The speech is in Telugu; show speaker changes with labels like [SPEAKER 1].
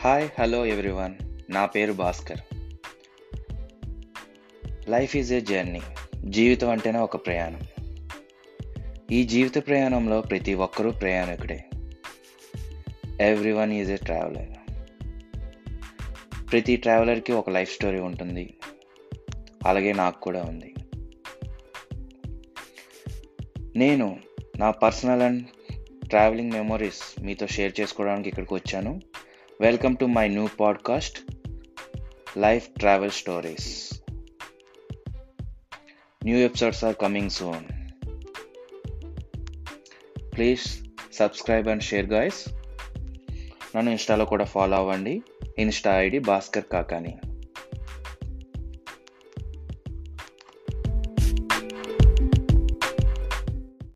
[SPEAKER 1] హాయ్ హలో ఎవ్రీవన్ నా పేరు Bhaskar. Life is a journey జీవితం అంటేనే ఒక ప్రయాణం. ఈ జీవిత ప్రయాణంలో ప్రతి ఒక్కరూ ప్రయాణికుడే. Every one is a traveller ప్రతి ట్రావెలర్కి ఒక లైఫ్ స్టోరీ ఉంటుంది. అలాగే నాకు కూడా ఉంది. నేను నా పర్సనల్ అండ్ ట్రావెలింగ్ మెమొరీస్ మీతో షేర్ చేసుకోవడానికి ఇక్కడికి వచ్చాను. Welcome to my new podcast life travel stories new episodes are coming soon please subscribe and share guys నన్ను ఇన్స్టాలో కూడా ఫాలో అవ్వండి. Insta ID Bhaskar Kakani